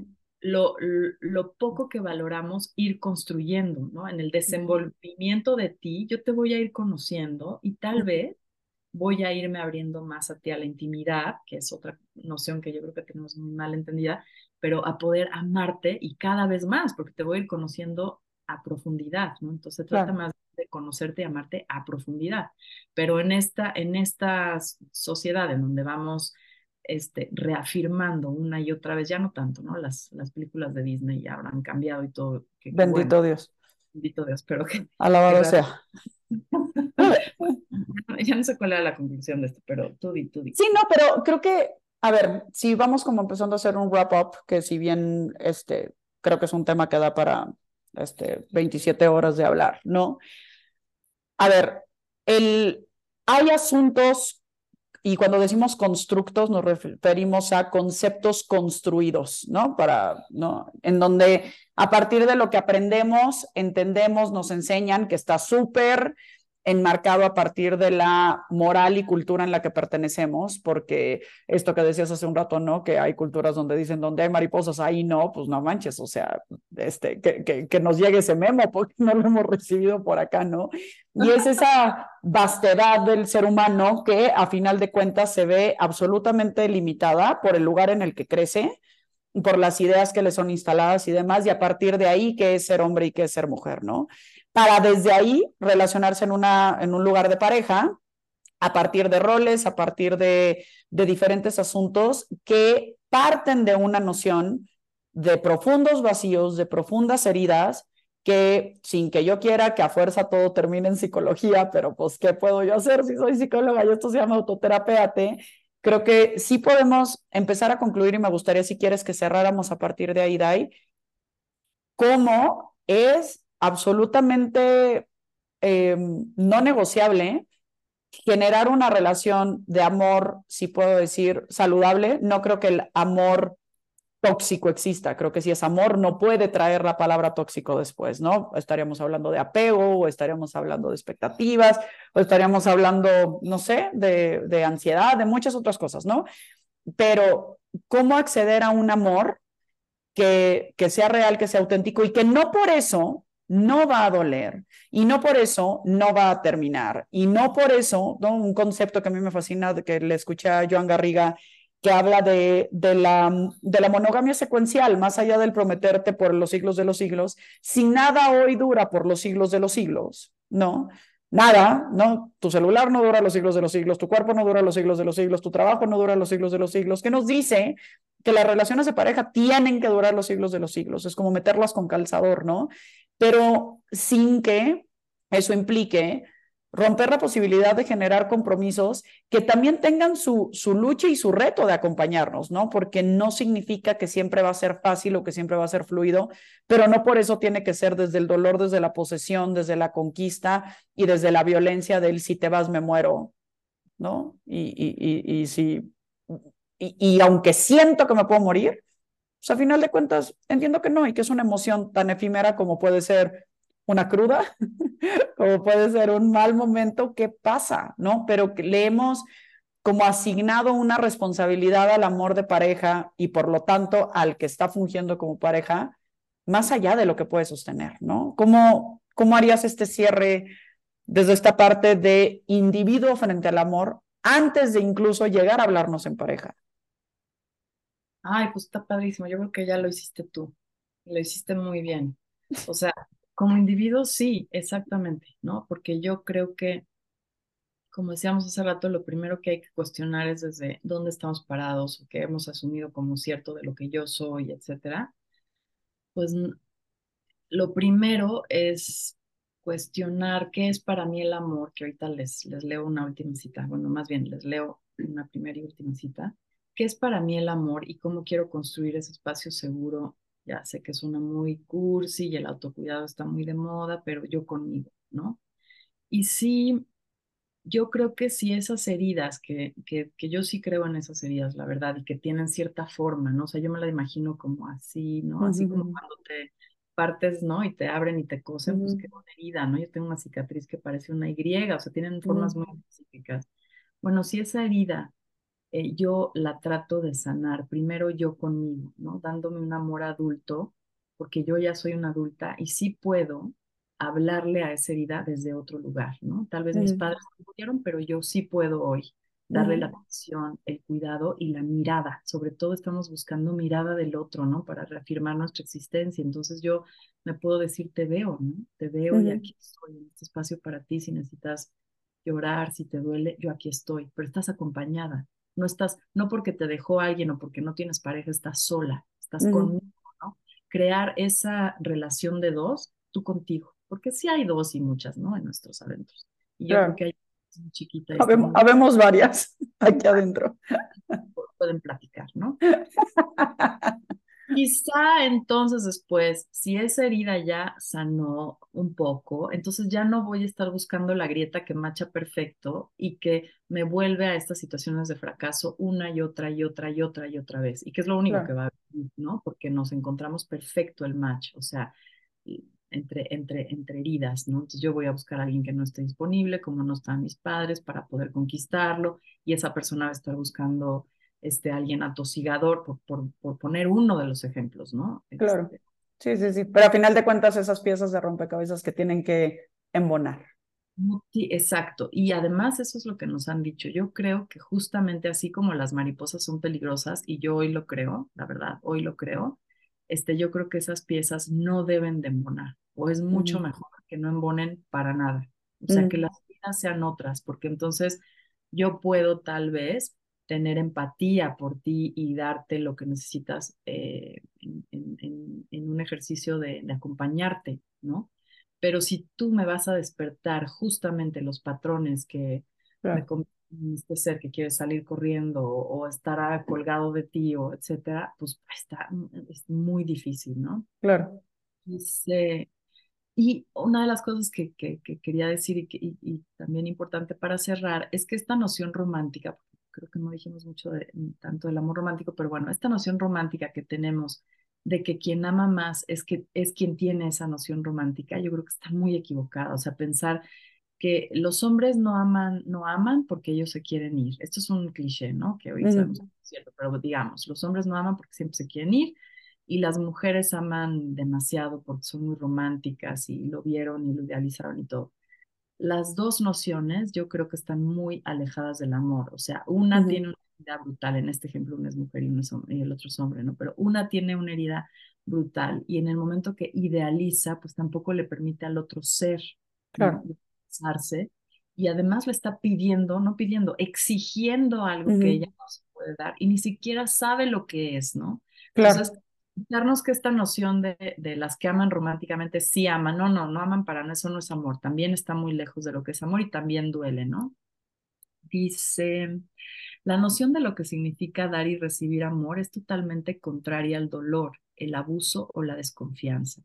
lo, lo poco que valoramos ir construyendo, ¿no? En el desenvolvimiento de ti, yo te voy a ir conociendo y tal vez voy a irme abriendo más a ti a la intimidad, que es otra noción que yo creo que tenemos muy mal entendida, pero a poder amarte y cada vez más, porque te voy a ir conociendo a profundidad, ¿no? Entonces se trata más de conocerte y amarte a profundidad. Pero en esta, en esta sociedad en donde vamos este, reafirmando una y otra vez, ya no tanto, ¿no? Las, las películas de Disney ya habrán cambiado y todo. bendito Dios. Bendito Dios, pero que... [LAUGHS] Alabado sea. [LAUGHS] ya no sé cuál era la conclusión de esto, pero tú di, tú di. Sí, no, pero creo que a ver, si vamos como empezando a hacer un wrap-up, que si bien este, creo que es un tema que da para este, 27 horas de hablar, ¿no? A ver, el, hay asuntos, y cuando decimos constructos nos referimos a conceptos construidos, ¿no? Para, ¿no? En donde a partir de lo que aprendemos, entendemos, nos enseñan que está súper enmarcado a partir de la moral y cultura en la que pertenecemos, porque esto que decías hace un rato, ¿no? Que hay culturas donde dicen, donde hay mariposas, ahí no, pues no manches, o sea, este, que, que, nos llegue ese memo, [LAUGHS] porque no lo hemos recibido por acá, ¿no? Y es esa vastedad del ser humano que a final de cuentas se ve absolutamente limitada por el lugar en el que crece, por las ideas que le son instaladas y demás, y a partir de ahí, qué es ser hombre y qué es ser mujer, ¿no? Para desde ahí relacionarse en, una, en un lugar de pareja a partir de roles, a partir de, diferentes asuntos que parten de una noción de profundos vacíos, de profundas heridas, que sin que yo quiera que a fuerza todo termine en psicología, pero pues, ¿qué puedo yo hacer si soy psicóloga y esto se llama autoterapeate? Creo que sí podemos empezar a concluir y me gustaría, si quieres, que cerráramos a partir de ahí, Dai, cómo es absolutamente em, no negociable generar una relación de amor, si puedo decir, saludable. No creo que el amor tóxico exista. Creo que si es amor, no puede traer la palabra tóxico después, ¿no? Estaríamos hablando de apego, o estaríamos hablando de expectativas, o estaríamos hablando, no sé, de, de ansiedad, de muchas otras cosas, ¿no? Pero, ¿cómo acceder a un amor que, que sea real, que sea auténtico y que no por eso no va a doler y no por eso no va a terminar y no por eso, un concepto que a mí me fascina, que le escuché a Joan Garriga, que habla de, de, la, de la monogamia secuencial, más allá del prometerte por los siglos de los siglos, si nada hoy dura por los siglos de los siglos, ¿no? Nada, ¿no? Tu celular no dura los siglos de los siglos, tu cuerpo no dura los siglos de los siglos, tu trabajo no dura los siglos de los siglos, ¿Qué nos dice que las relaciones de pareja tienen que durar los siglos de los siglos, es como meterlas con calzador, ¿no? Pero sin que eso implique romper la posibilidad de generar compromisos que también tengan su, su lucha y su reto de acompañarnos, ¿no? Porque no significa que siempre va a ser fácil o que siempre va a ser fluido, pero no por eso tiene que ser desde el dolor, desde la posesión, desde la conquista y desde la violencia del si te vas me muero, ¿no? Y, y, y, si, y, y aunque siento que me puedo morir, pues a final de cuentas entiendo que no y que es una emoción tan efímera como puede ser una cruda, [LAUGHS] como puede ser un mal momento, ¿qué pasa? ¿No? Pero le hemos como asignado una responsabilidad al amor de pareja y por lo tanto al que está fungiendo como pareja, más allá de lo que puede sostener, ¿no? ¿Cómo, cómo harías este cierre desde esta parte de individuo frente al amor antes de incluso llegar a hablarnos en pareja? Ay, pues está padrísimo. Yo creo que ya lo hiciste tú. Lo hiciste muy bien. O sea, como individuo, sí, exactamente, ¿no? Porque yo creo que, como decíamos hace rato, lo primero que hay que cuestionar es desde dónde estamos parados o qué hemos asumido como cierto de lo que yo soy, etcétera. Pues lo primero es cuestionar qué es para mí el amor, que ahorita les, les leo una última cita, bueno, más bien les leo una primera y última cita, qué es para mí el amor y cómo quiero construir ese espacio seguro ya sé que suena muy cursi y el autocuidado está muy de moda, pero yo conmigo, ¿no? Y sí, yo creo que si esas heridas, que, que, que, yo sí creo en esas heridas, la verdad, y que tienen cierta forma, ¿no? O sea, yo me la imagino como así, ¿no? Así como cuando te partes, ¿no? Y te abren y te cosen, pues qué una herida, ¿no? Yo tengo una cicatriz que parece una Y, o sea, tienen formas muy específicas. Bueno, si esa herida eh, yo la trato de sanar, primero yo conmigo, ¿no? Dándome un amor adulto, porque yo ya soy una adulta y sí puedo hablarle a esa herida desde otro lugar, ¿no? Tal vez mis padres no pudieron, pero yo sí puedo hoy darle la atención, el cuidado y la mirada. Sobre todo estamos buscando mirada del otro, ¿no? Para reafirmar nuestra existencia. Entonces yo me puedo decir, te veo, ¿no? Te veo y aquí estoy en este espacio para ti. Si necesitas llorar, si te duele, yo aquí estoy, pero estás acompañada no estás, no porque te dejó alguien o porque no tienes pareja, estás sola, estás conmigo, ¿no? Crear esa relación de dos, tú contigo, porque sí hay dos y muchas, ¿no? En nuestros adentros. Y yo creo que hay muy chiquita. Habemos, varias [LAUGHS] aquí adentro. [LAUGHS] Pueden platicar, ¿no? [LAUGHS] Quizá entonces después, si esa herida ya sanó un poco, entonces ya no voy a estar buscando la grieta que macha perfecto y que me vuelve a estas situaciones de fracaso una y otra y otra y otra y otra vez. Y que es lo único que va a venir, ¿no? Porque nos encontramos perfecto el match, o sea, entre, entre, entre heridas, ¿no? Entonces yo voy a buscar a alguien que no esté disponible, como no están mis padres, para poder conquistarlo, y esa persona va a estar buscando este, alguien atosigador, por, por, por, poner uno de los ejemplos, ¿no? Claro. Este, sí, sí, sí. Pero a final de cuentas, esas piezas de rompecabezas que tienen que embonar. Sí, exacto. Y además eso es lo que nos han dicho. Yo creo que justamente así como las mariposas son peligrosas, y yo hoy lo creo, la verdad, hoy lo creo, este, yo creo que esas piezas no deben de embonar, o es mucho mejor que no embonen para nada. O sea, que las vidas sean otras, porque entonces yo puedo tal vez tener empatía por ti y darte lo que necesitas eh, en, un ejercicio de, acompañarte, ¿no? Pero si tú me vas a despertar justamente los patrones que me este ser que quiere salir corriendo o, estará colgado de ti o etcétera, pues está es muy difícil, ¿no? Claro. y una de las cosas que, que, quería decir y, y, y, también importante para cerrar es que esta noción romántica, creo que no dijimos mucho de, tanto del amor romántico, pero bueno, esta noción romántica que tenemos de que quien ama más es, que, es quien tiene esa noción romántica, yo creo que está muy equivocada. O sea, pensar que los hombres no aman, no aman porque ellos se quieren ir. Esto es un cliché, ¿no? Que hoy sabemos que es cierto, pero digamos, los hombres no aman porque siempre se quieren ir y las mujeres aman demasiado porque son muy románticas y lo vieron y lo idealizaron y todo las dos nociones yo creo que están muy alejadas del amor. O sea, una tiene una herida brutal, en este ejemplo una es mujer y, y el otro es hombre, ¿no? Pero una tiene una herida brutal y en el momento que idealiza, pues tampoco le permite al otro ser. Claro. y además le está pidiendo, no pidiendo, exigiendo algo que ella no se puede dar y ni siquiera sabe lo que es, ¿no? Claro. Entonces, darnos que esta noción de, de las que aman románticamente sí aman, no, no, no aman para nada, eso no es amor, también está muy lejos de lo que es amor y también duele, ¿no? Dice, la noción de lo que significa dar y recibir amor es totalmente contraria al dolor, el abuso o la desconfianza.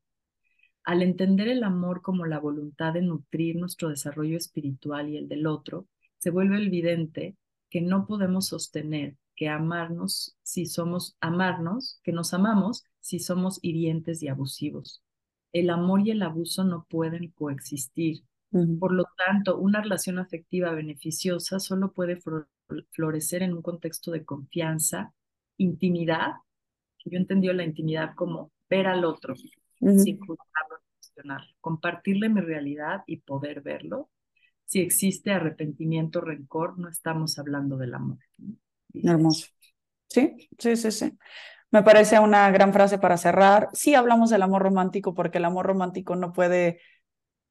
Al entender el amor como la voluntad de nutrir nuestro desarrollo espiritual y el del otro, se vuelve evidente que no podemos sostener que amarnos si somos amarnos, que nos amamos si somos hirientes y abusivos. El amor y el abuso no pueden coexistir. Por lo tanto, una relación afectiva beneficiosa solo puede florecer en un contexto de confianza, intimidad, yo entendí la intimidad como ver al otro, sin juzgarlo, cuestionarlo, compartirle mi realidad y poder verlo. Si existe arrepentimiento, rencor, no estamos hablando del amor. Hermoso. Sí, sí, sí, sí. Me parece una gran frase para cerrar. Sí hablamos del amor romántico porque el amor romántico no puede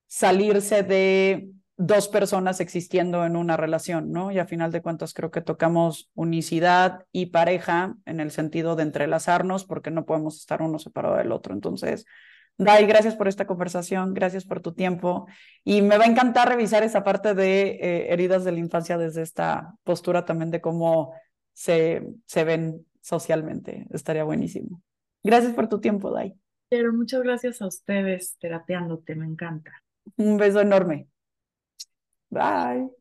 salirse de dos personas existiendo en una relación, ¿no? Y a final de cuentas creo que tocamos unicidad y pareja en el sentido de entrelazarnos porque no podemos estar uno separado del otro. Entonces, Dai, gracias por esta conversación, gracias por tu tiempo y me va a encantar revisar esa parte de eh, heridas de la infancia desde esta postura también de cómo se, se ven socialmente. Estaría buenísimo. Gracias por tu tiempo, Dai. Pero muchas gracias a ustedes terapeándote, me encanta. Un beso enorme. Bye.